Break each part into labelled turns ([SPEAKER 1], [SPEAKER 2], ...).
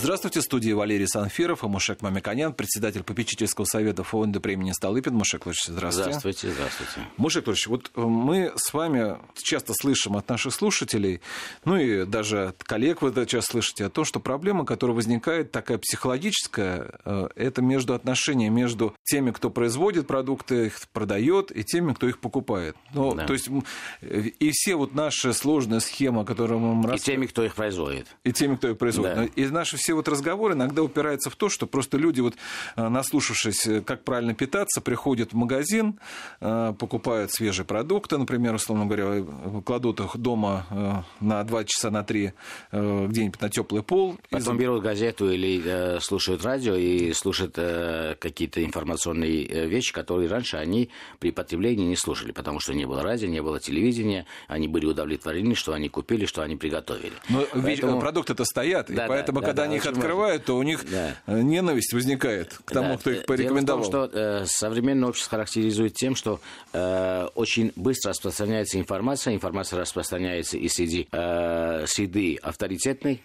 [SPEAKER 1] Здравствуйте, студии Валерий Санфиров и Мушек Мамиконян, председатель попечительского совета фонда премии Столыпин. Мушек Лович, здравствуйте.
[SPEAKER 2] Здравствуйте, здравствуйте.
[SPEAKER 1] Мушек Лович, вот мы с вами часто слышим от наших слушателей, ну и даже от коллег вы это часто слышите, о том, что проблема, которая возникает, такая психологическая, э, это между отношения между теми, кто производит продукты, их продает, и теми, кто их покупает. Ну, да. То есть и все вот наши сложные схемы, которые мы...
[SPEAKER 2] И теми, кто их производит.
[SPEAKER 1] И теми, кто их производит. Да. И наши все вот разговоры иногда упираются в то, что просто люди, вот, э, наслушавшись, э, как правильно питаться, приходят в магазин, э, покупают свежие продукты, например, условно говоря, кладут их дома на 2 часа, на 3 где-нибудь на теплый пол.
[SPEAKER 2] Потом и... берут газету или э, слушают радио и слушают э, какие-то информационные вещи, которые раньше они при потреблении не слушали, потому что не было радио, не было телевидения, они были удовлетворены, что они купили, что они приготовили.
[SPEAKER 1] Но Поэтому... продукты-то стоят, да, и поэтому, да, когда да, они их открывают, то у них да. ненависть возникает к тому, да. кто их порекомендовал.
[SPEAKER 2] Дело в том, что э, современное общество характеризует тем, что э, очень быстро распространяется информация, информация распространяется и среди э, среды авторитетной,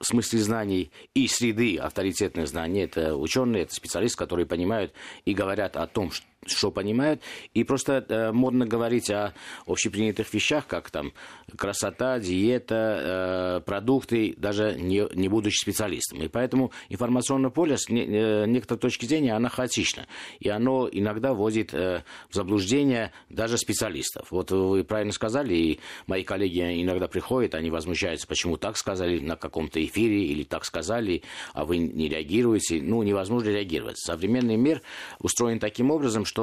[SPEAKER 2] в смысле знаний и среды авторитетных знаний. Это ученые, это специалисты, которые понимают и говорят о том, что что понимают. И просто э, модно говорить о общепринятых вещах, как там красота, диета, э, продукты, даже не, не будучи специалистом. И поэтому информационное поле с не, э, некоторой точки зрения, оно хаотично. И оно иногда вводит э, в заблуждение даже специалистов. Вот вы правильно сказали, и мои коллеги иногда приходят, они возмущаются, почему так сказали на каком-то эфире, или так сказали, а вы не реагируете. Ну, невозможно реагировать. Современный мир устроен таким образом, что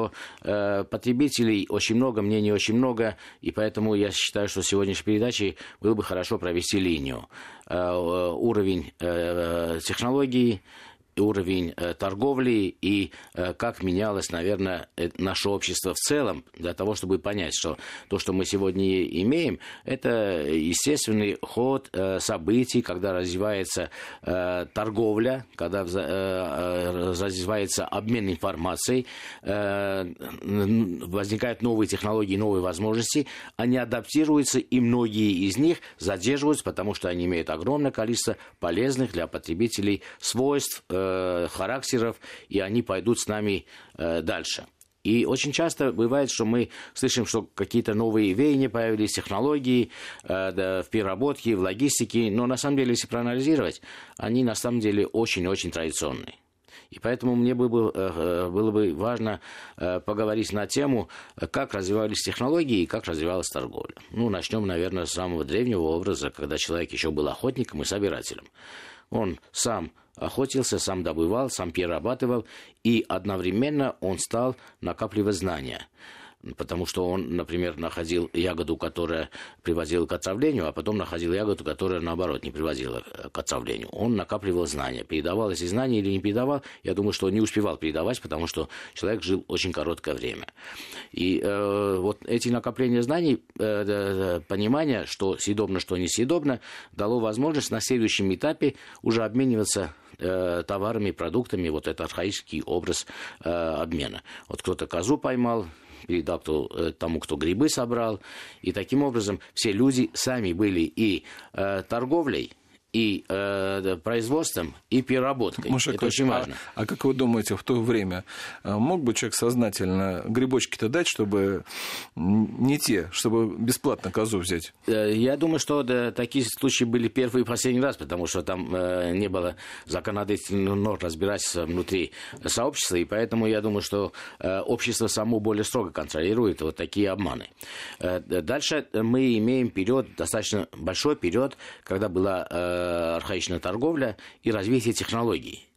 [SPEAKER 2] э, потребителей очень много, мнений очень много, и поэтому я считаю, что сегодняшней передачей было бы хорошо провести линию. Э, э уровень э, технологий, уровень э, торговли и э, как менялось, наверное, э, наше общество в целом, для того, чтобы понять, что то, что мы сегодня имеем, это естественный ход событий, когда развивается торговля, когда развивается обмен информацией, возникают новые технологии, новые возможности, они адаптируются, и многие из них задерживаются, потому что они имеют огромное количество полезных для потребителей свойств, Э, характеров, и они пойдут с нами э, дальше. И очень часто бывает, что мы слышим, что какие-то новые веяния появились, технологии э, да, в переработке, в логистике, но на самом деле, если проанализировать, они на самом деле очень-очень традиционные. И поэтому мне э, было бы важно поговорить на тему, как развивались технологии и как развивалась торговля. Ну, начнем, наверное, с самого древнего образа, когда человек еще был охотником и собирателем. Он сам охотился, сам добывал, сам перерабатывал, и одновременно он стал накапливать знания потому что он, например, находил ягоду, которая приводила к отравлению, а потом находил ягоду, которая, наоборот, не приводила к отравлению. Он накапливал знания. Передавал эти знания или не передавал, я думаю, что он не успевал передавать, потому что человек жил очень короткое время. И э, вот эти накопления знаний, э, понимание, что съедобно, что несъедобно, дало возможность на следующем этапе уже обмениваться э, товарами, продуктами, вот это архаический образ э, обмена. Вот кто-то козу поймал, передал кто, э, тому, кто грибы собрал. И таким образом все люди сами были и э, торговлей, и э, производством, и переработкой.
[SPEAKER 1] Маша, Это очень важно. А, а как вы думаете, в то время э, мог бы человек сознательно грибочки-то дать, чтобы не те, чтобы бесплатно козу взять?
[SPEAKER 2] Э, я думаю, что да, такие случаи были первый и последний раз, потому что там э, не было законодательных норм разбираться внутри сообщества, и поэтому я думаю, что э, общество само более строго контролирует вот такие обманы. Э, дальше мы имеем период, достаточно большой период, когда была Э, архаичная торговля и развитие технологий.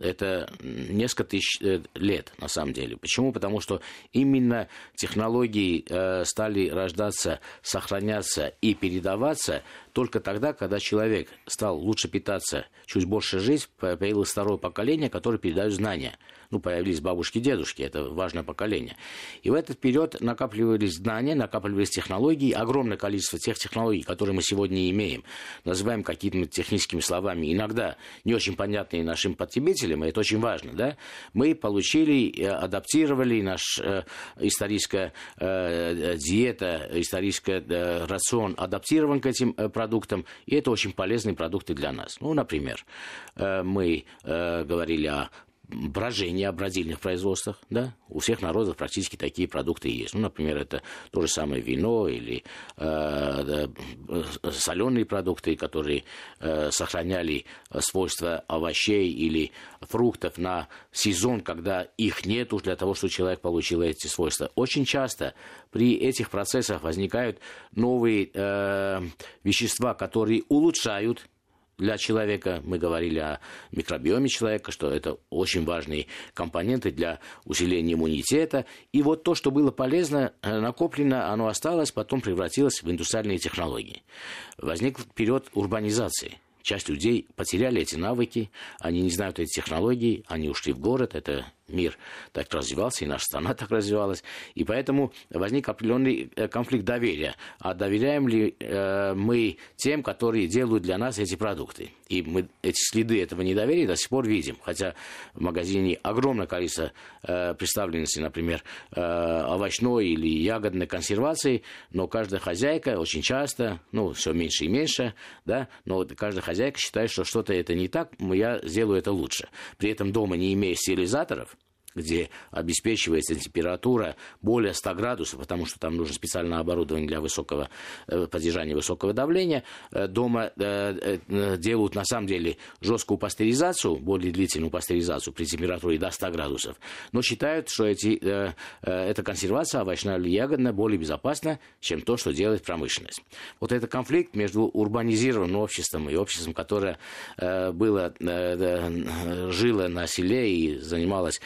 [SPEAKER 2] Это несколько тысяч э, лет, на самом деле. Почему? Потому что именно технологии э, стали рождаться, сохраняться и передаваться только тогда, когда человек стал лучше питаться, чуть больше жить, появилось второе поколение, которое передает знания. ну, появились бабушки, дедушки, это важное поколение. И в этот период накапливались знания, накапливались технологии, огромное количество тех технологий, которые мы сегодня имеем, называем какими-то техническими словами, иногда не очень понятные нашим потребителям, и это очень важно, да, мы получили, э, адаптировали наш э, историческая э, диета, исторический э, рацион адаптирован к этим э, продуктам, и это очень полезные продукты для нас. Ну, например, э, мы э, говорили о брожение о бродильных производствах, да, у всех народов практически такие продукты есть. Ну, например, это то же самое вино или э, э, соленые продукты, которые э, сохраняли свойства овощей или фруктов на сезон, когда их нет уж для того, чтобы человек получил эти свойства. Очень часто при этих процессах возникают новые э, вещества, которые улучшают для человека. Мы говорили о микробиоме человека, что это очень важные компоненты для усиления иммунитета. И вот то, что было полезно, э, накоплено, оно осталось, потом превратилось в индустриальные технологии. Возник период урбанизации – часть людей потеряли эти навыки, они не знают эти технологии, они ушли в город, это мир так развивался, и наша страна так развивалась. И поэтому возник определенный э, конфликт доверия. А доверяем ли э, мы тем, которые делают для нас эти продукты? И мы эти следы этого недоверия до сих пор видим. Хотя в магазине огромное количество э, представленности, например, э, овощной или ягодной консервации, но каждая хозяйка очень часто, ну, все меньше и меньше, да, но каждая хозяйка считает, что что-то это не так, я сделаю это лучше. При этом дома, не имея стерилизаторов, где обеспечивается температура более 100 градусов, потому что там нужно специальное оборудование для высокого, э, поддержания высокого давления. Э, дома э, делают на самом деле жесткую пастеризацию, более длительную пастеризацию при температуре до 100 градусов, но считают, что эти, эта консервация овощная или ягодная более безопасна, чем то, что делает промышленность. Вот этот конфликт между урбанизированным обществом и обществом, которое было, жило на селе и занималось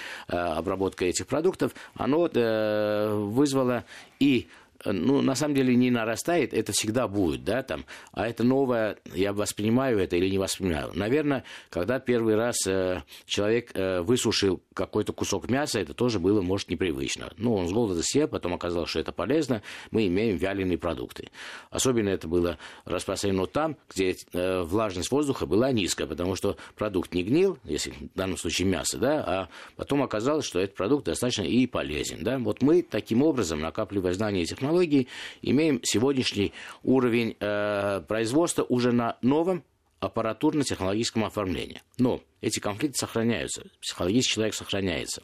[SPEAKER 2] обработка этих продуктов, оно э, вызвало и ну, на самом деле не нарастает, это всегда будет, да, там, а это новое, я воспринимаю это или не воспринимаю. Наверное, когда первый раз э, человек э, высушил какой-то кусок мяса, это тоже было, может, непривычно. Ну, он с голода съел, потом оказалось, что это полезно, мы имеем вяленые продукты. Особенно это было распространено там, где э, влажность воздуха была низкая, потому что продукт не гнил, если в данном случае мясо, да, а потом оказалось, что этот продукт достаточно и полезен, да. Вот мы таким образом, накапливая знания и технологии, технологий, имеем сегодняшний уровень э, производства уже на новом аппаратурно-технологическом оформлении. Но эти конфликты сохраняются, психологический человек сохраняется.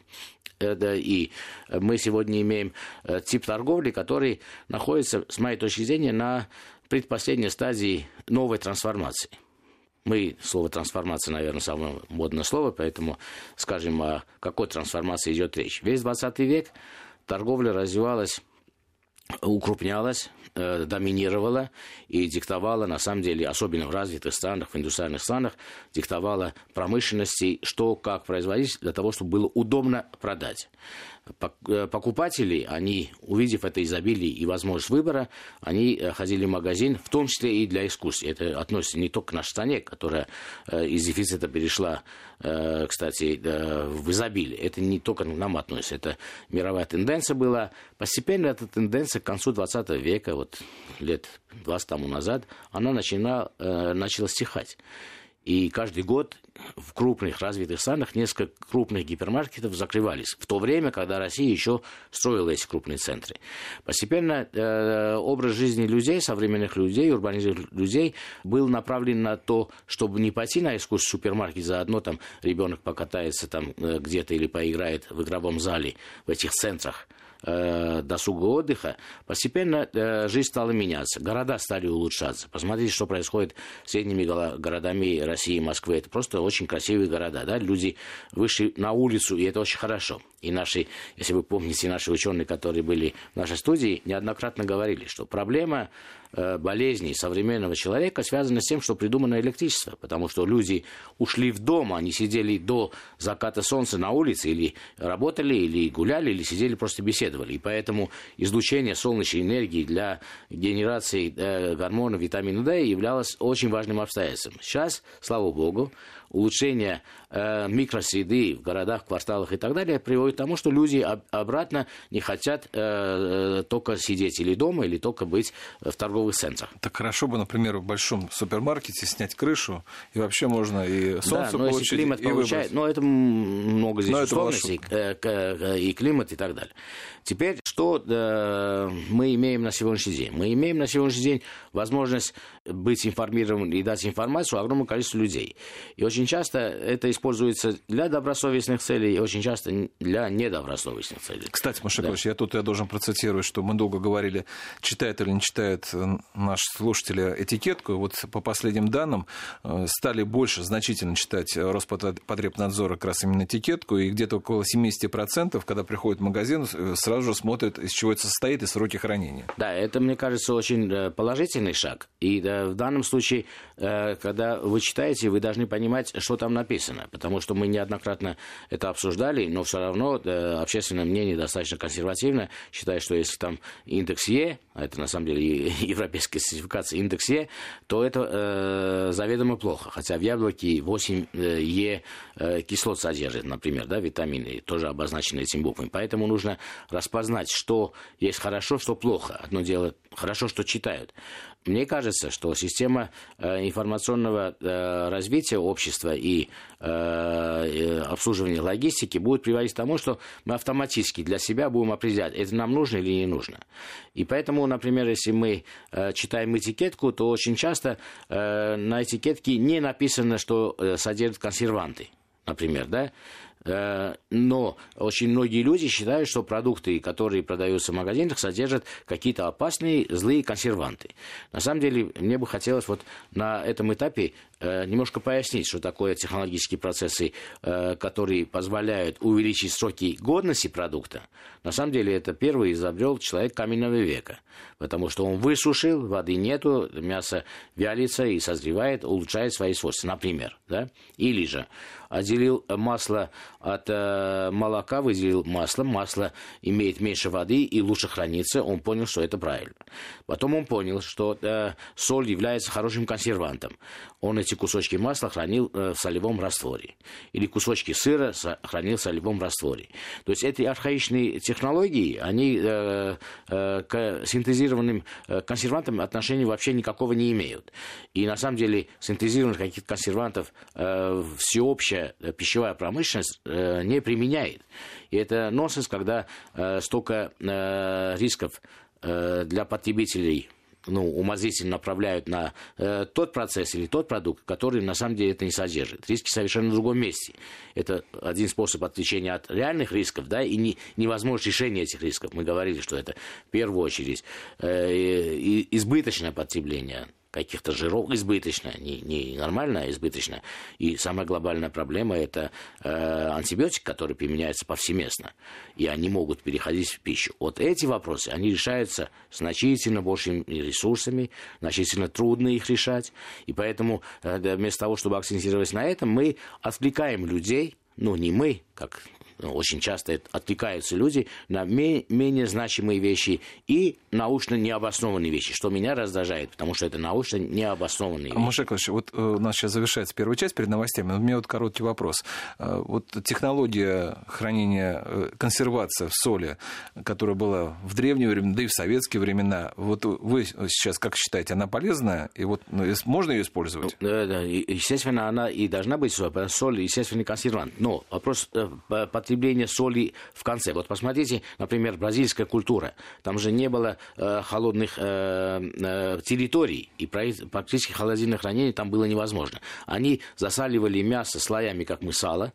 [SPEAKER 2] Это, и мы сегодня имеем э, тип торговли, который находится, с моей точки зрения, на предпоследней стадии новой трансформации. Мы, слово трансформация, наверное, самое модное слово, поэтому скажем, о какой трансформации идет речь. Весь 20 век торговля развивалась укрупнялась, э, доминировала и диктовала, на самом деле, особенно в развитых странах, в индустриальных странах, диктовала промышленности, что, как производить, для того, чтобы было удобно продать. Э, покупатели, они, увидев это изобилие и возможность выбора, они э, ходили в магазин, в том числе и для искусств. Это относится не только к нашей стране, которая э, из дефицита перешла, кстати, в изобилие. Это не только к нам относится. Это мировая тенденция была. Постепенно эта тенденция к концу 20 века, вот лет 20 тому назад, она начала, начала стихать. И каждый год в крупных развитых странах несколько крупных гипермаркетов закрывались. В то время, когда Россия еще строила эти крупные центры. Постепенно э, образ жизни людей, современных людей, урбанизированных людей был направлен на то, чтобы не пойти на экскурсию в супермаркет, заодно там ребенок покатается там э, где-то или поиграет в игровом зале в этих центрах, э, досуга отдыха, постепенно э, жизнь стала меняться, города стали улучшаться. Посмотрите, что происходит с средними городами России и Москвы. Это просто очень красивые города. Да? Люди вышли на улицу, и это очень хорошо. И наши, если вы помните, наши ученые, которые были в нашей студии, неоднократно говорили, что проблема болезней современного человека связана с тем, что придумано электричество. Потому что люди ушли в дом, они сидели до заката солнца на улице, или работали, или гуляли, или сидели просто беседовали. И поэтому излучение солнечной энергии для генерации э, гормона витамина D являлось очень важным обстоятельством. Сейчас, слава богу, улучшение э, микросреды в городах, кварталах и так далее приводит к тому, что люди об, обратно не хотят э, э, только сидеть или дома, или только быть в торговых центрах.
[SPEAKER 1] Так хорошо бы, например, в большом супермаркете снять крышу, и вообще можно и солнце
[SPEAKER 2] да, но
[SPEAKER 1] получить,
[SPEAKER 2] если климат
[SPEAKER 1] и
[SPEAKER 2] получает, но это много здесь
[SPEAKER 1] но
[SPEAKER 2] условностей, это и климат и так далее. Теперь, что э, мы имеем на сегодняшний день? Мы имеем на сегодняшний день возможность быть информированным и дать информацию огромному количеству людей. И очень часто это используется для добросовестных целей, и очень часто для недобросовестных целей.
[SPEAKER 1] Кстати, Машикович, да. я тут я должен процитировать, что мы долго говорили, читает или не читает э, наш слушатель этикетку. Вот по последним данным э, стали больше значительно читать Роспотребнадзора как раз именно этикетку, и где-то около 70%, когда приходит в магазин, э, сразу же смотрят, из чего это состоит, и сроки хранения.
[SPEAKER 2] Да, это, мне кажется, очень положительный шаг. И в данном случае, когда вы читаете, вы должны понимать, что там написано, потому что мы неоднократно это обсуждали, но все равно общественное мнение достаточно консервативно, считает, что если там индекс Е, а это на самом деле европейская сертификация индекс Е, то это э, заведомо плохо. Хотя в яблоке 8 э, Е э, кислот содержит, например, да, витамины, тоже обозначены этим буквами. Поэтому нужно распознать, что есть хорошо, что плохо. Одно дело хорошо, что читают. Мне кажется, что система э, информационного э, развития общества и э, обслуживания логистики будет приводить к тому, что мы автоматически для себя будем определять, это нам нужно или не нужно. И поэтому, например, если мы читаем этикетку, то очень часто на этикетке не написано, что содержит консерванты например, да, но очень многие люди считают, что продукты, которые продаются в магазинах, содержат какие-то опасные, злые консерванты. На самом деле, мне бы хотелось вот на этом этапе э, немножко пояснить, что такое технологические процессы, э, которые позволяют увеличить сроки годности продукта. На самом деле, это первый изобрел человек каменного века, потому что он высушил, воды нету, мясо вялится и созревает, улучшает свои свойства, например. Да? Или же отделил масло от э, молока, выделил масло, масло имеет меньше воды и лучше хранится, он понял, что это правильно. Потом он понял, что э, соль является хорошим консервантом. Он эти кусочки масла хранил э, в солевом растворе. Или кусочки сыра хранил в солевом растворе. То есть эти архаичные технологии, они э, э, к синтезированным э, консервантам отношения вообще никакого не имеют. И на самом деле синтезированных каких-то консервантов э, всеобщая пищевая промышленность э, не применяет. И это нонсенс, когда э, столько э, рисков э, для потребителей ну, умозрительно направляют на э, тот процесс или тот продукт, который на самом деле это не содержит. Риски совершенно в другом месте. Это один способ отвлечения от реальных рисков, да, и не, невозможность решения этих рисков. Мы говорили, что это в первую очередь э, избыточное потребление каких-то жиров избыточно, не, не нормально, а избыточно. И самая глобальная проблема – это э, антибиотики, которые применяются повсеместно, и они могут переходить в пищу. Вот эти вопросы, они решаются значительно большими ресурсами, значительно трудно их решать, и поэтому э, вместо того, чтобы акцентировать на этом, мы отвлекаем людей, ну, не мы, как очень часто отвлекаются люди на менее значимые вещи и научно необоснованные вещи, что меня раздражает, потому что это научно необоснованные вещи.
[SPEAKER 1] Маша вот э, у нас сейчас завершается первая часть перед новостями, у меня вот короткий вопрос. Э, вот технология хранения, э, консервация в соли, которая была в древние времена, да и в советские времена, вот вы сейчас как считаете, она полезная? И вот ну, можно ее использовать?
[SPEAKER 2] Да, да, естественно, она и должна быть соль, естественно, консервант. Но вопрос под употребление соли в конце. Вот посмотрите, например, бразильская культура. Там же не было э, холодных э, э, территорий, и практически холодильное хранение там было невозможно. Они засаливали мясо слоями, как мы сало,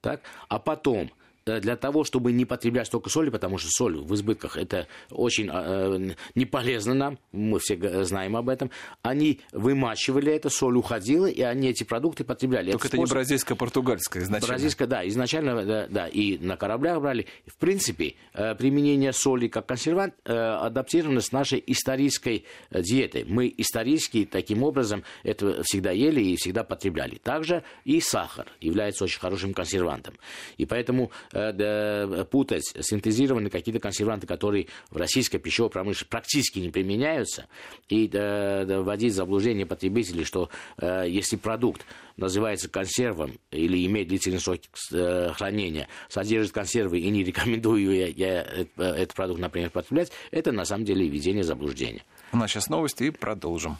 [SPEAKER 2] так? а потом для того, чтобы не потреблять столько соли, потому что соль в избытках это очень э, не полезно нам, мы все знаем об этом, они вымачивали это, соль уходила, и они эти продукты потребляли.
[SPEAKER 1] Только это, это способ... не бразильское, португальское изначально.
[SPEAKER 2] Бразильское, да, изначально, да, да, и на кораблях брали. В принципе, э, применение соли как консервант э, адаптировано с нашей исторической э, диетой. Мы исторически таким образом это всегда ели и всегда потребляли. Также и сахар является очень хорошим консервантом. И поэтому э, путать синтезированные какие-то консерванты, которые в российской пищевой промышленности практически не применяются, и э, вводить в заблуждение потребителей, что э, если продукт называется консервом или имеет длительный срок э, хранения, содержит консервы и не рекомендую я, я этот продукт, например, потреблять, это на самом деле введение заблуждения.
[SPEAKER 1] У нас сейчас новости и продолжим.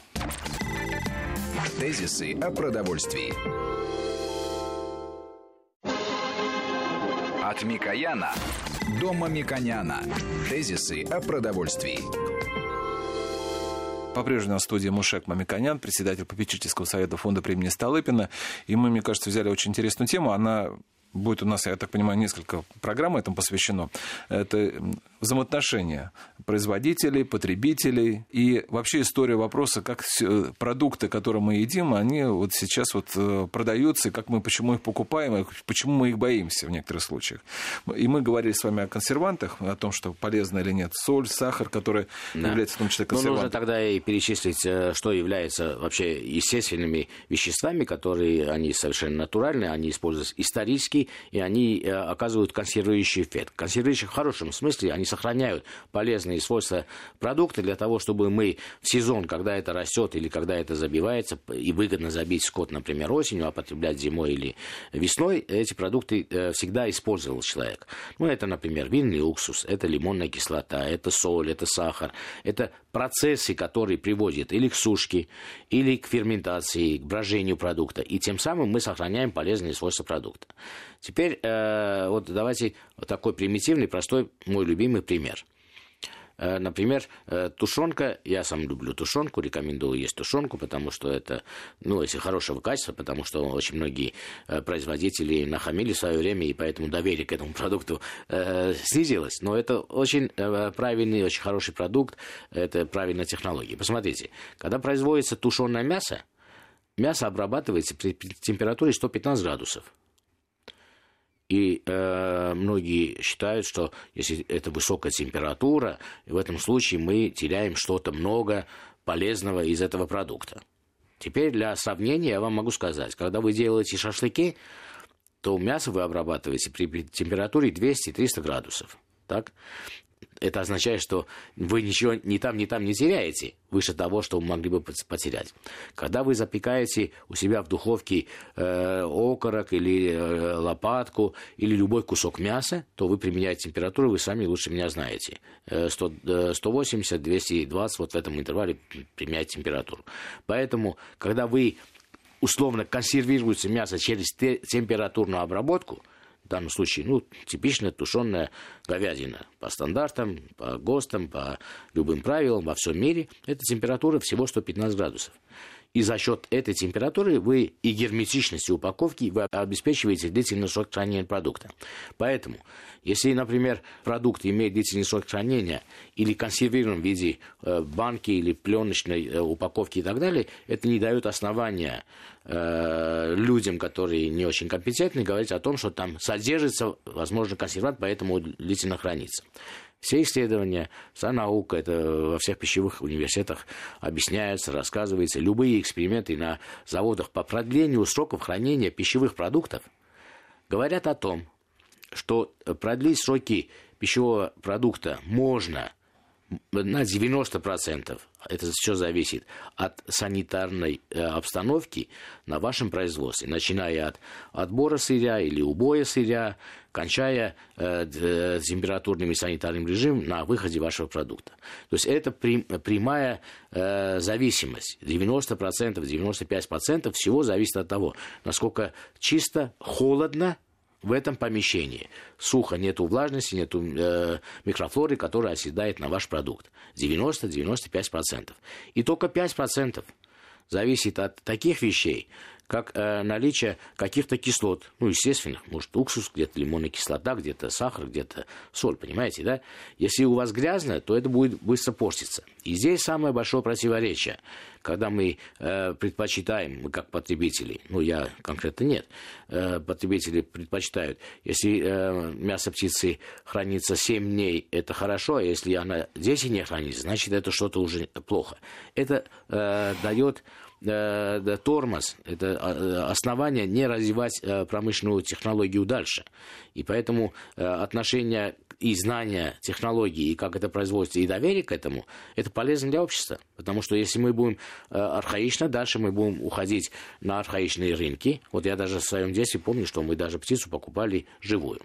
[SPEAKER 3] Тезисы о продовольствии. От Микояна до Мамиконяна. Тезисы о продовольствии.
[SPEAKER 1] По-прежнему на студии Мушек Мамиконян, председатель попечительского совета фонда премии Столыпина. И мы, мне кажется, взяли очень интересную тему. Она будет у нас, я так понимаю, несколько программ этому посвящено. Это взаимоотношения производителей, потребителей и вообще история вопроса, как продукты, которые мы едим, они вот сейчас вот э, продаются, и как мы, почему их покупаем, и почему мы их боимся в некоторых случаях. И мы говорили с вами о консервантах, о том, что полезно или нет соль, сахар, который да. является в том числе консервантом.
[SPEAKER 2] Ну, нужно тогда и перечислить, э, что является вообще естественными веществами, которые, они совершенно натуральные, они используются исторически, и они э, оказывают консервирующий эффект. Консервирующий в хорошем смысле, они сохраняют полезные свойства продукта для того, чтобы мы в сезон, когда это растет или когда это забивается, и выгодно забить скот, например, осенью, а потреблять зимой или весной, эти продукты э, всегда использовал человек. Ну, это, например, винный уксус, это лимонная кислота, это соль, это сахар. Это процессы, которые приводят или к сушке, или к ферментации, к брожению продукта. И тем самым мы сохраняем полезные свойства продукта. Теперь э, вот давайте такой примитивный, простой, мой любимый пример. Э, например, э, тушенка, я сам люблю тушенку, рекомендую есть тушенку, потому что это, ну, если хорошего качества, потому что очень многие э, производители нахамили в свое время, и поэтому доверие к этому продукту снизилось. Но это очень правильный, очень хороший продукт, это правильная технология. Посмотрите, когда производится тушеное мясо, мясо обрабатывается при температуре 115 градусов. И э, многие считают, что если это высокая температура, в этом случае мы теряем что-то много полезного из этого продукта. Теперь для сравнения я вам могу сказать, когда вы делаете шашлыки, то мясо вы обрабатываете при температуре 200-300 градусов. Так? Это означает, что вы ничего ни там, ни там не теряете выше того, что вы могли бы потерять. Когда вы запекаете у себя в духовке э, окорок или э, лопатку или любой кусок мяса, то вы применяете температуру, вы сами лучше меня знаете. Э, 100, 180, 220, вот в этом интервале применяете температуру. Поэтому, когда вы условно консервируете мясо через температурную обработку, данном случае, ну, типичная тушеная говядина по стандартам, по ГОСТам, по любым правилам во всем мире. Это температура всего 115 градусов. И за счет этой температуры вы и герметичности упаковки вы обеспечиваете длительный срок хранения продукта. Поэтому, если, например, продукт имеет длительный срок хранения или консервирован в виде э, банки или пленочной э, упаковки и так далее, это не дает основания э, людям, которые не очень компетентны, говорить о том, что там содержится, возможно, консервант, поэтому длительно хранится. Все исследования, вся наука, это во всех пищевых университетах объясняется, рассказывается. Любые эксперименты на заводах по продлению сроков хранения пищевых продуктов говорят о том, что продлить сроки пищевого продукта можно на 90%, это все зависит от санитарной э, обстановки на вашем производстве, начиная от отбора сырья или убоя сырья, кончая э, э, температурным и санитарным режимом на выходе вашего продукта. То есть это прям, прямая зависимость. 90%, 95% всего зависит от того, насколько чисто, холодно, в этом помещении. Сухо, нету влажности, нету э, микрофлоры, которая оседает на ваш продукт. 90-95%. И только 5% зависит от таких вещей, как э, наличие каких-то кислот, ну, естественных, может, уксус, где-то лимонная кислота, где-то сахар, где-то соль, понимаете, да? Если у вас грязно, то это будет быстро портиться. И здесь самое большое противоречие, когда мы э, предпочитаем, мы как потребители, ну, я конкретно нет, э, потребители предпочитают, если э, мясо птицы хранится 7 дней, это хорошо, а если она 10 дней хранится, значит, это что-то уже плохо. Это э, дает э, тормоз, это э, основание не развивать э, промышленную технологию дальше. И поэтому э, отношение и знания технологии, и как это производится, и доверие к этому, это полезно для общества. Потому что если мы будем э, архаично, дальше мы будем уходить на архаичные рынки. Вот я даже в своем детстве помню, что мы даже птицу покупали живую.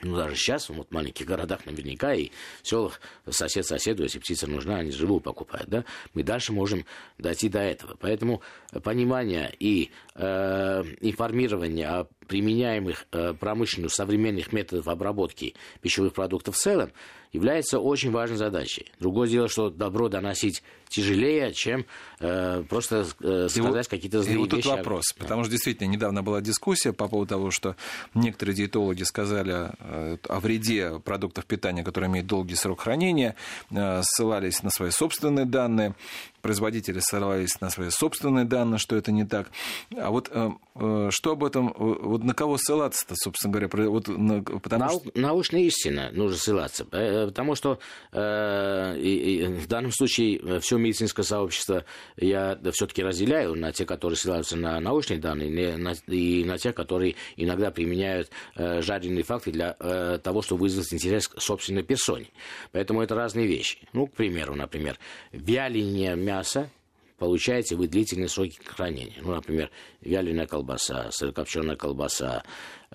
[SPEAKER 2] Ну, даже сейчас, вот в маленьких городах наверняка и в селах сосед соседу, если птица нужна, они живую покупают, да, мы дальше можем дойти до этого. Поэтому понимание и э, информирование о применяемых э, промышленных современных методов обработки пищевых продуктов в целом является очень важной задачей. Другое дело, что добро доносить тяжелее, чем э, просто э, сказать какие-то
[SPEAKER 1] злые И вот тут вопрос, да. потому что действительно недавно была дискуссия по поводу того, что некоторые диетологи сказали э, о вреде продуктов питания, которые имеют долгий срок хранения, э, ссылались на свои собственные данные производители ссылались на свои собственные данные, что это не так. А вот э, э, что об этом, вот на кого ссылаться-то, собственно говоря? Вот, на,
[SPEAKER 2] потому Нау, что... Научная истина нужно ссылаться, э, потому что э, и, и в данном случае все медицинское сообщество я все-таки разделяю на те, которые ссылаются на научные данные, на, и на те, которые иногда применяют э, жареные факты для э, того, чтобы вызвать интерес к собственной персоне. Поэтому это разные вещи. Ну, к примеру, например, вяление мяса получаете вы длительные сроки хранения. Ну, например, вяленая колбаса, сырокопченая колбаса,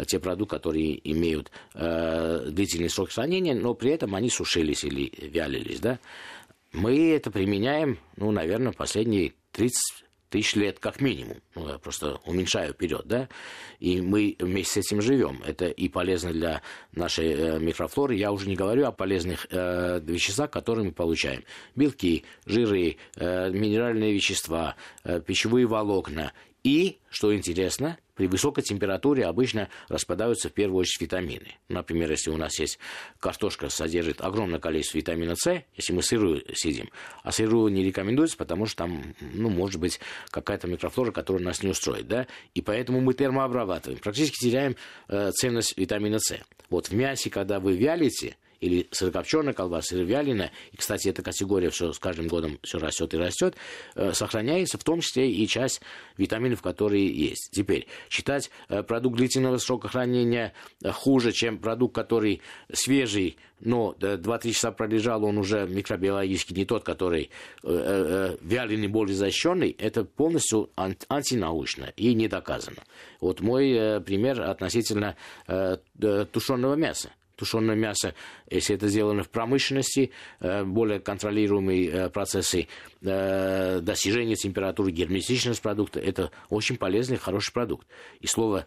[SPEAKER 2] те продукты, которые имеют э, длительный срок хранения, но при этом они сушились или вялились, да. Мы это применяем, ну, наверное, последние 30 тысяч лет как минимум. Ну, я просто уменьшаю вперед, да, и мы вместе с этим живем. Это и полезно для нашей э, микрофлоры. Я уже не говорю о полезных э, веществах, которые мы получаем. Белки, жиры, э, минеральные вещества, э, пищевые волокна и, что интересно, при высокой температуре обычно распадаются в первую очередь витамины. Например, если у нас есть картошка, содержит огромное количество витамина С, если мы сырую сидим, а сырую не рекомендуется, потому что там, ну, может быть, какая-то микрофлора, которая нас не устроит, да, и поэтому мы термообрабатываем, практически теряем э, ценность витамина С. Вот в мясе, когда вы вялите, или сырокопченая колбаса, или вяленая, и, кстати, эта категория все с каждым годом все растет и растет, э, сохраняется в том числе и часть витаминов, которые есть. Теперь, считать э, продукт длительного срока хранения э, хуже, чем продукт, который свежий, но 2-3 часа пролежал, он уже микробиологически не тот, который вяленый, более защищенный, это полностью антинаучно и не доказано. Вот мой пример относительно тушеного мяса тушеное мясо, если это сделано в промышленности, э, более контролируемые э, процессы э, достижения температуры, герметичность продукта, это очень полезный, хороший продукт. И слово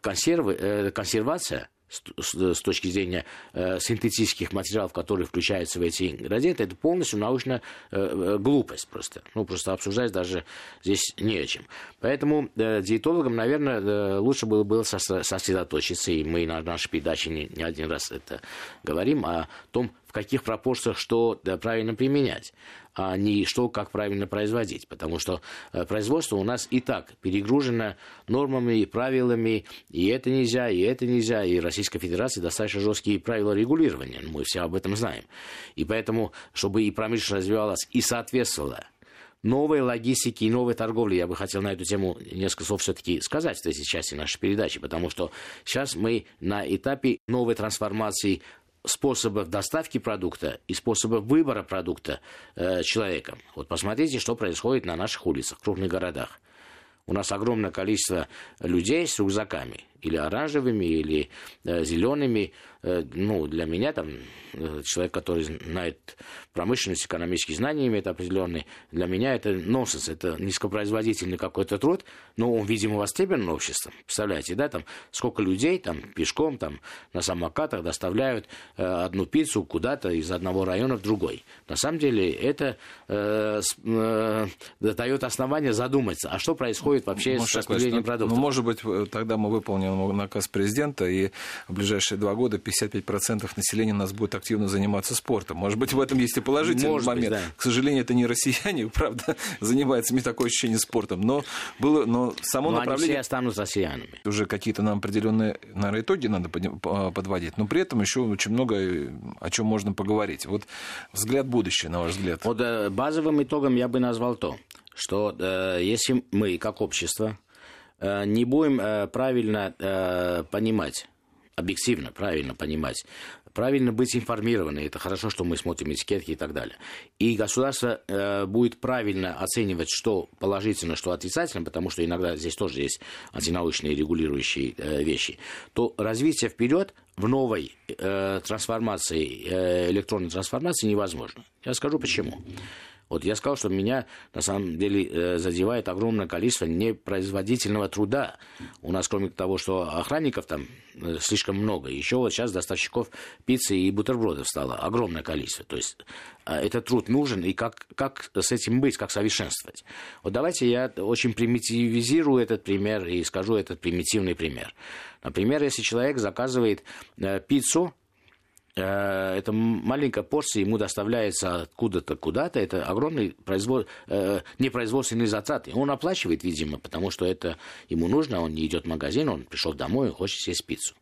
[SPEAKER 2] консервы, консервация – с, точки зрения э, синтетических материалов, которые включаются в эти ингредиенты, это полностью научная э, э, глупость просто. Ну, просто обсуждать даже здесь не о чем. Поэтому диетологам, наверное, лучше было бы сосредоточиться, и мы на нашей передаче не, один раз это говорим, о том, в каких пропорциях что да, правильно применять а не что, как правильно производить. Потому что э, производство у нас и так перегружено нормами и правилами, и это нельзя, и это нельзя, и Российская Федерация достаточно жесткие правила регулирования, мы все об этом знаем. И поэтому, чтобы и промышленность развивалась и соответствовала новой логистики и новой торговли. Я бы хотел на эту тему несколько слов все-таки сказать в этой части нашей передачи, потому что сейчас мы на этапе новой трансформации способов доставки продукта и способов выбора продукта э, человеком. Вот посмотрите, что происходит на наших улицах, в крупных городах. У нас огромное количество людей с рюкзаками или оранжевыми, или э, зелеными. Э, ну, для меня там э, человек, который знает промышленность, экономические знания имеет определенные, для меня это нонсенс, это низкопроизводительный какой-то труд, но он, видимо, востребован обществом. Представляете, да, там сколько людей там пешком, там на самокатах доставляют э, одну пиццу куда-то из одного района в другой. На самом деле это э, э, дает основание задуматься, а что происходит вообще может, с распределением продуктов.
[SPEAKER 1] Ну, может быть, тогда мы выполним наказ президента, и в ближайшие два года 55% населения у нас будет активно заниматься спортом. Может быть, в этом есть и положительный Может момент. Быть, да. К сожалению, это не россияне, правда, занимаются, мне такое ощущение, спортом. Но, было, но само но направление...
[SPEAKER 2] они все останутся россиянами.
[SPEAKER 1] Уже какие-то нам определенные, наверное, итоги надо подводить. Но при этом еще очень много о чем можно поговорить. Вот взгляд будущее, на ваш взгляд.
[SPEAKER 2] Вот э, базовым итогом я бы назвал то, что э, если мы, как общество, э, не будем э, правильно э, понимать, объективно правильно понимать, правильно быть информированы, это хорошо, что мы смотрим этикетки и так далее. И государство э, будет правильно оценивать, что положительно, что отрицательно, потому что иногда здесь тоже есть антинаучные регулирующие э, вещи, то развитие вперед в новой э, трансформации, э, электронной трансформации невозможно. Я скажу почему. Вот я сказал, что меня на самом деле э, задевает огромное количество непроизводительного труда. У нас, кроме того, что охранников там э, слишком много, еще вот сейчас доставщиков пиццы и бутербродов стало огромное количество. То есть э, этот труд нужен, и как, как с этим быть, как совершенствовать. Вот давайте я очень примитивизирую этот пример и скажу этот примитивный пример. Например, если человек заказывает пиццу, Э, эта маленькая порция ему доставляется откуда-то куда-то, это огромный производ... Э, непроизводственные затраты. Он оплачивает, видимо, потому что это ему нужно, он не идет в магазин, он пришел домой и хочет съесть пиццу.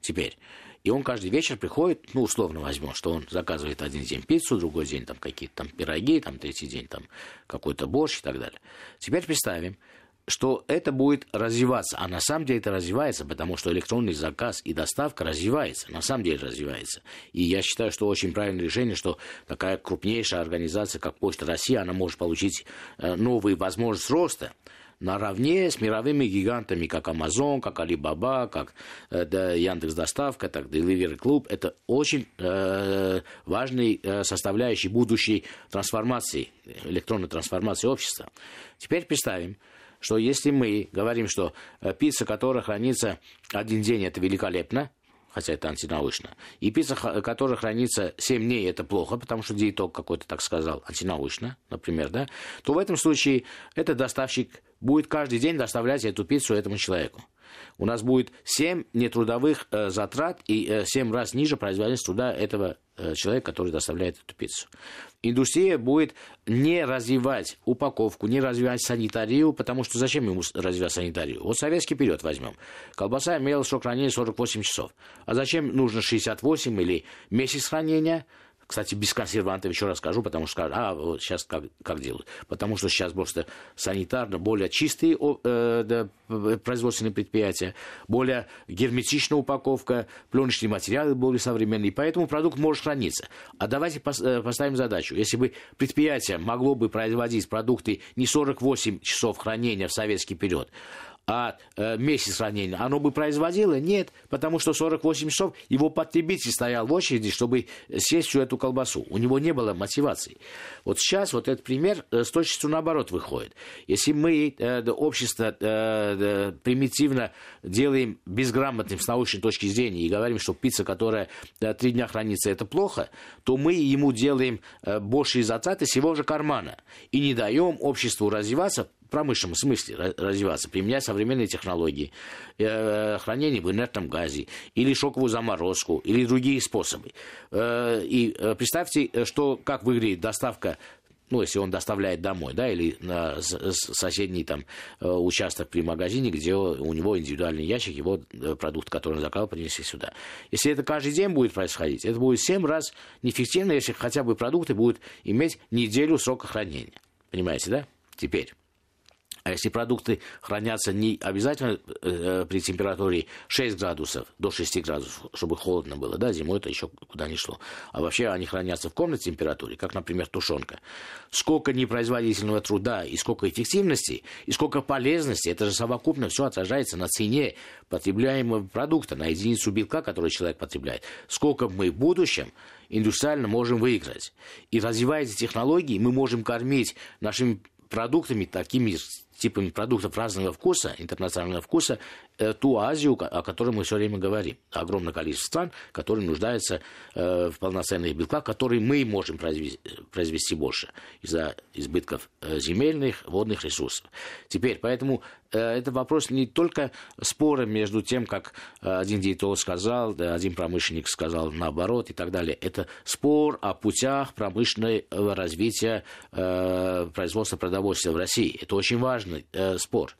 [SPEAKER 2] Теперь, и он каждый вечер приходит, ну, условно возьмем, что он заказывает один день пиццу, другой день там какие-то там пироги, там третий день там какой-то борщ и так далее. Теперь представим, что это будет развиваться. А на самом деле это развивается, потому что электронный заказ и доставка развивается. На самом деле развивается. И я считаю, что очень правильное решение, что такая крупнейшая организация, как Почта России, она может получить э, новые возможности роста наравне с мировыми гигантами, как Amazon, как Alibaba, как э, Яндекс Доставка, так Delivery Club. Это очень э, важный э, составляющий будущей трансформации, электронной трансформации общества. Теперь представим, что если мы говорим, что э, пицца, которая хранится один день, это великолепно, хотя это антинаучно. И пицца, которая хранится 7 дней, это плохо, потому что диетолог какой-то так сказал, антинаучно, например, да, то в этом случае этот доставщик будет каждый день доставлять эту пиццу этому человеку. У нас будет 7 нетрудовых э, затрат и э, 7 раз ниже производительность труда этого э, человека, который доставляет эту пиццу индустрия будет не развивать упаковку, не развивать санитарию, потому что зачем ему развивать санитарию? Вот советский период возьмем. Колбаса имела срок хранения 48 часов. А зачем нужно 68 или месяц хранения? Кстати, без консервантов еще расскажу, потому что а, вот сейчас как, как делают. Потому что сейчас просто санитарно более чистые э, да, производственные предприятия, более герметичная упаковка, пленочные материалы более современные, поэтому продукт может храниться. А давайте э, поставим задачу. Если бы предприятие могло бы производить продукты не 48 часов хранения в советский период, а э, месяц хранения, оно бы производило? Нет, потому что 48 часов его потребитель стоял в очереди, чтобы съесть всю эту колбасу. У него не было мотивации. Вот сейчас вот этот пример э, с точностью наоборот выходит. Если мы, э, общество, э, примитивно делаем безграмотным с научной точки зрения и говорим, что пицца, которая три дня хранится, это плохо, то мы ему делаем э, большие затраты с его же кармана и не даем обществу развиваться промышленном смысле развиваться, применять современные технологии, э, хранение в инертном газе, или шоковую заморозку, или другие способы. Э, и э, представьте, что, как выглядит доставка ну, если он доставляет домой, да, или на соседний там участок при магазине, где у него индивидуальный ящик, его продукт, который он заказал, принесли сюда. Если это каждый день будет происходить, это будет 7 раз неэффективно, если хотя бы продукты будут иметь неделю срока хранения. Понимаете, да? Теперь. А если продукты хранятся не обязательно э, при температуре 6 градусов, до 6 градусов, чтобы холодно было, да, зимой это еще куда не шло. А вообще они хранятся в комнатной температуре, как, например, тушенка. Сколько непроизводительного труда и сколько эффективности, и сколько полезности, это же совокупно все отражается на цене потребляемого продукта, на единицу белка, который человек потребляет. Сколько мы в будущем индустриально можем выиграть. И развивая эти технологии, мы можем кормить нашими продуктами такими типами продуктов разного вкуса, интернационального вкуса, ту Азию, о которой мы все время говорим. Огромное количество стран, которые нуждаются э, в полноценных белках, которые мы можем произвести, больше из-за избытков э, земельных, водных ресурсов. Теперь, поэтому это вопрос не только спора между тем, как один диетолог сказал, один промышленник сказал наоборот и так далее. Это спор о путях промышленного развития производства продовольствия в России. Это очень важный спор.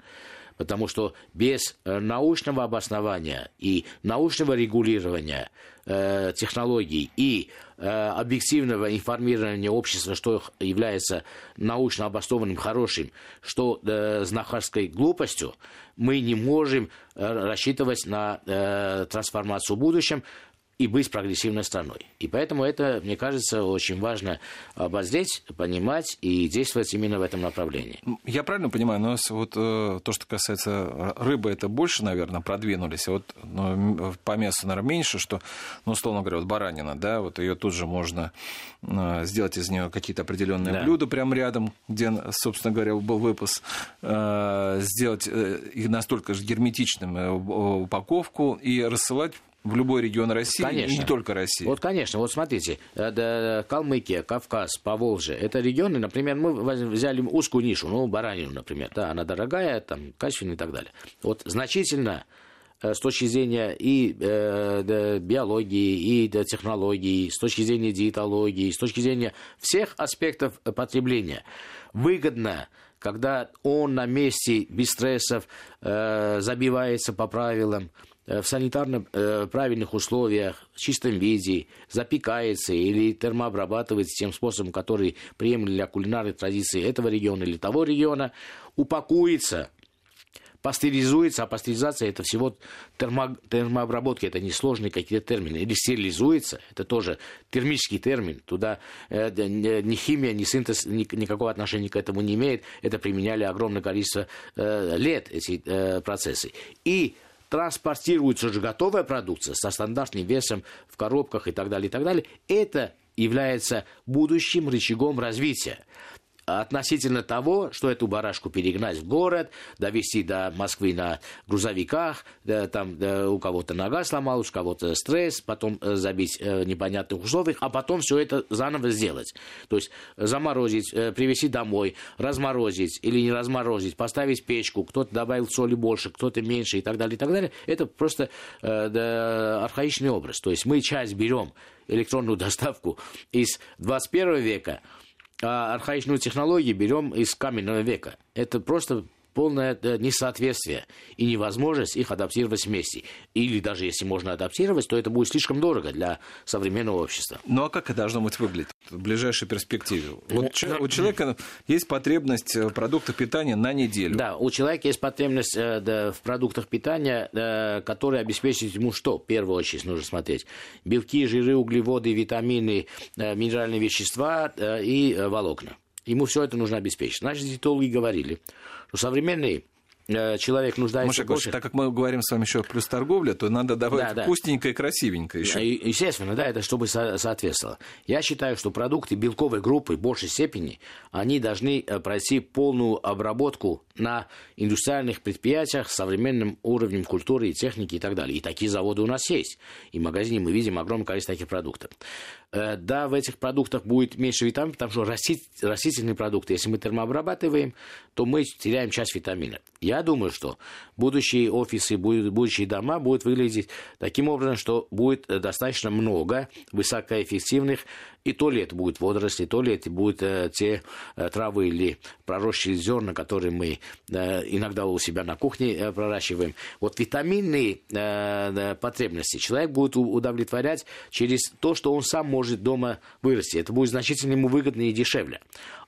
[SPEAKER 2] Потому что без э, научного обоснования и научного регулирования э, технологий и э, объективного информирования общества, что является научно обоснованным, хорошим, что э, знахарской глупостью, мы не можем э, рассчитывать на э, трансформацию в будущем, и быть прогрессивной страной. И поэтому это, мне кажется, очень важно обозреть, понимать и действовать именно в этом направлении.
[SPEAKER 1] Я правильно понимаю, но вот э, то, что касается рыбы, это больше, наверное, продвинулись. А вот ну, по мясу, наверное, меньше, что, ну, условно говоря, вот баранина, да, вот ее тут же можно э, сделать из нее какие-то определенные да. блюда прямо рядом, где, собственно говоря, был выпуск, э, сделать их настолько же герметичным упаковку и рассылать в любой регион России, конечно. не только России.
[SPEAKER 2] Вот, конечно, вот смотрите, э, Калмыкия, Кавказ, Поволжье, это регионы, например, мы взяли узкую нишу, ну, баранину, например, да, она дорогая, там, качественная и так далее. Вот значительно э, с точки зрения и э, биологии, и технологий, с точки зрения диетологии, с точки зрения всех аспектов потребления, выгодно когда он на месте без стрессов э, забивается по правилам, в санитарно э, правильных условиях, в чистом виде, запекается или термообрабатывается тем способом, который приемлем для кулинарной традиции этого региона или того региона, упакуется, пастеризуется, а пастеризация это всего термо, термообработка, это несложные какие-то термины, или стерилизуется, это тоже термический термин, туда э, ни химия, ни синтез ни, никакого отношения к этому не имеет, это применяли огромное количество э, лет, эти э, процессы. И транспортируется уже готовая продукция со стандартным весом в коробках и так далее, и так далее, это является будущим рычагом развития относительно того, что эту барашку перегнать в город, довести до Москвы на грузовиках, да, там да, у кого-то нога сломалась, у кого-то стресс, потом э, забить э, непонятных условиях, а потом все это заново сделать. То есть заморозить, э, привезти домой, разморозить или не разморозить, поставить печку, кто-то добавил соли больше, кто-то меньше и так далее, и так далее. Это просто да, архаичный образ. То есть мы часть берем электронную доставку из 21 века, архаичную технологию берем из каменного века. Это просто полное э, несоответствие и невозможность их адаптировать вместе. Или даже если можно адаптировать, то это будет слишком дорого для современного общества.
[SPEAKER 1] Ну а как это должно быть выглядеть в ближайшей перспективе? Вот ну, у человека есть потребность в продуктах питания на неделю.
[SPEAKER 2] Да, у человека есть потребность э, в продуктах питания, э, которые обеспечивают ему что? В первую очередь нужно смотреть. Белки, жиры, углеводы, витамины, минеральные вещества и волокна. Ему все это нужно обеспечить. Значит, диетологи говорили, что современный э, человек нуждается
[SPEAKER 1] Маша, больше... так как мы говорим с вами еще плюс торговля, то надо давать да, вкусненькое и красивенькое еще.
[SPEAKER 2] Естественно, да, это чтобы соответствовало. Я считаю, что продукты белковой группы в большей степени, они должны э, пройти полную обработку на индустриальных предприятиях с современным уровнем культуры и техники и так далее. И такие заводы у нас есть. И в магазине мы видим огромное количество таких продуктов. Э, да, в этих продуктах будет меньше витаминов, потому что растительные продукты, если мы термообрабатываем, то мы теряем часть витаминов. Я думаю, что будущие офисы, будущие дома будут выглядеть таким образом, что будет достаточно много высокоэффективных и то ли это будет водоросли, то ли это будут э, те э, травы или пророщенные зерна, которые мы э, иногда у себя на кухне э, проращиваем. Вот витаминные э, потребности человек будет удовлетворять через то, что он сам может дома вырасти. Это будет значительно ему выгоднее и дешевле.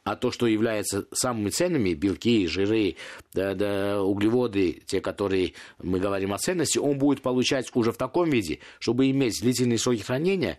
[SPEAKER 2] А то, что является самыми ценными, белки, жиры, да, да, углеводы, те, которые мы говорим о ценности, он будет получать уже в таком виде, чтобы иметь длительные сроки хранения,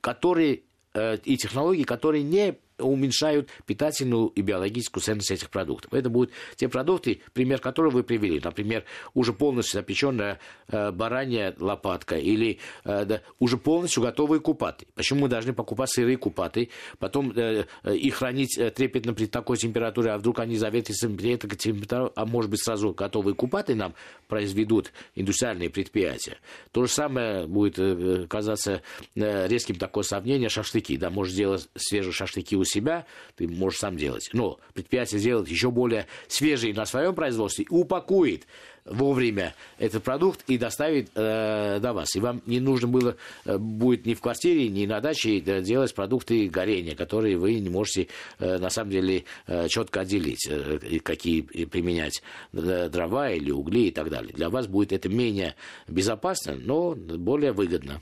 [SPEAKER 2] которые Э, и технологии, которые не уменьшают питательную и биологическую ценность этих продуктов. Это будут те продукты, пример которого вы привели. Например, уже полностью запеченная э, баранья лопатка или э, да, уже полностью готовые купаты. Почему мы должны покупать сырые купаты, потом э, э их хранить э, трепетно при такой температуре, а вдруг они заветрятся при этой температуре, а может быть сразу готовые купаты нам произведут индустриальные предприятия. То же самое будет э, казаться резким такое сравнение шашлыки. Да, можешь сделать свежие шашлыки у себя, ты можешь сам делать. Но предприятие сделает еще более свежие на своем производстве упакует вовремя этот продукт и доставить э, до вас. И вам не нужно было э, будет ни в квартире, ни на даче делать продукты горения, которые вы не можете э, на самом деле э, четко отделить, э, какие применять э, дрова или угли и так далее. Для вас будет это менее безопасно, но более выгодно.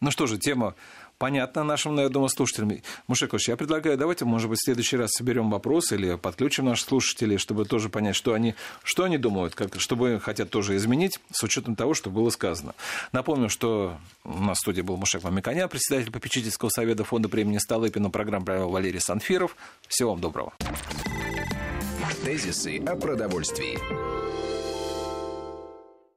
[SPEAKER 1] Ну что же, тема понятно нашим, я думаю, слушателям. Мушекович, я предлагаю, давайте, может быть, в следующий раз соберем вопросы или подключим наших слушателей, чтобы тоже понять, что они, что они думают, как, чтобы хотят тоже изменить, с учетом того, что было сказано. Напомню, что у нас в студии был Мушек Мамиканян, председатель попечительского совета фонда премии Столыпина, программу провел Валерий Санфиров. Всего вам доброго.
[SPEAKER 3] Тезисы о продовольствии.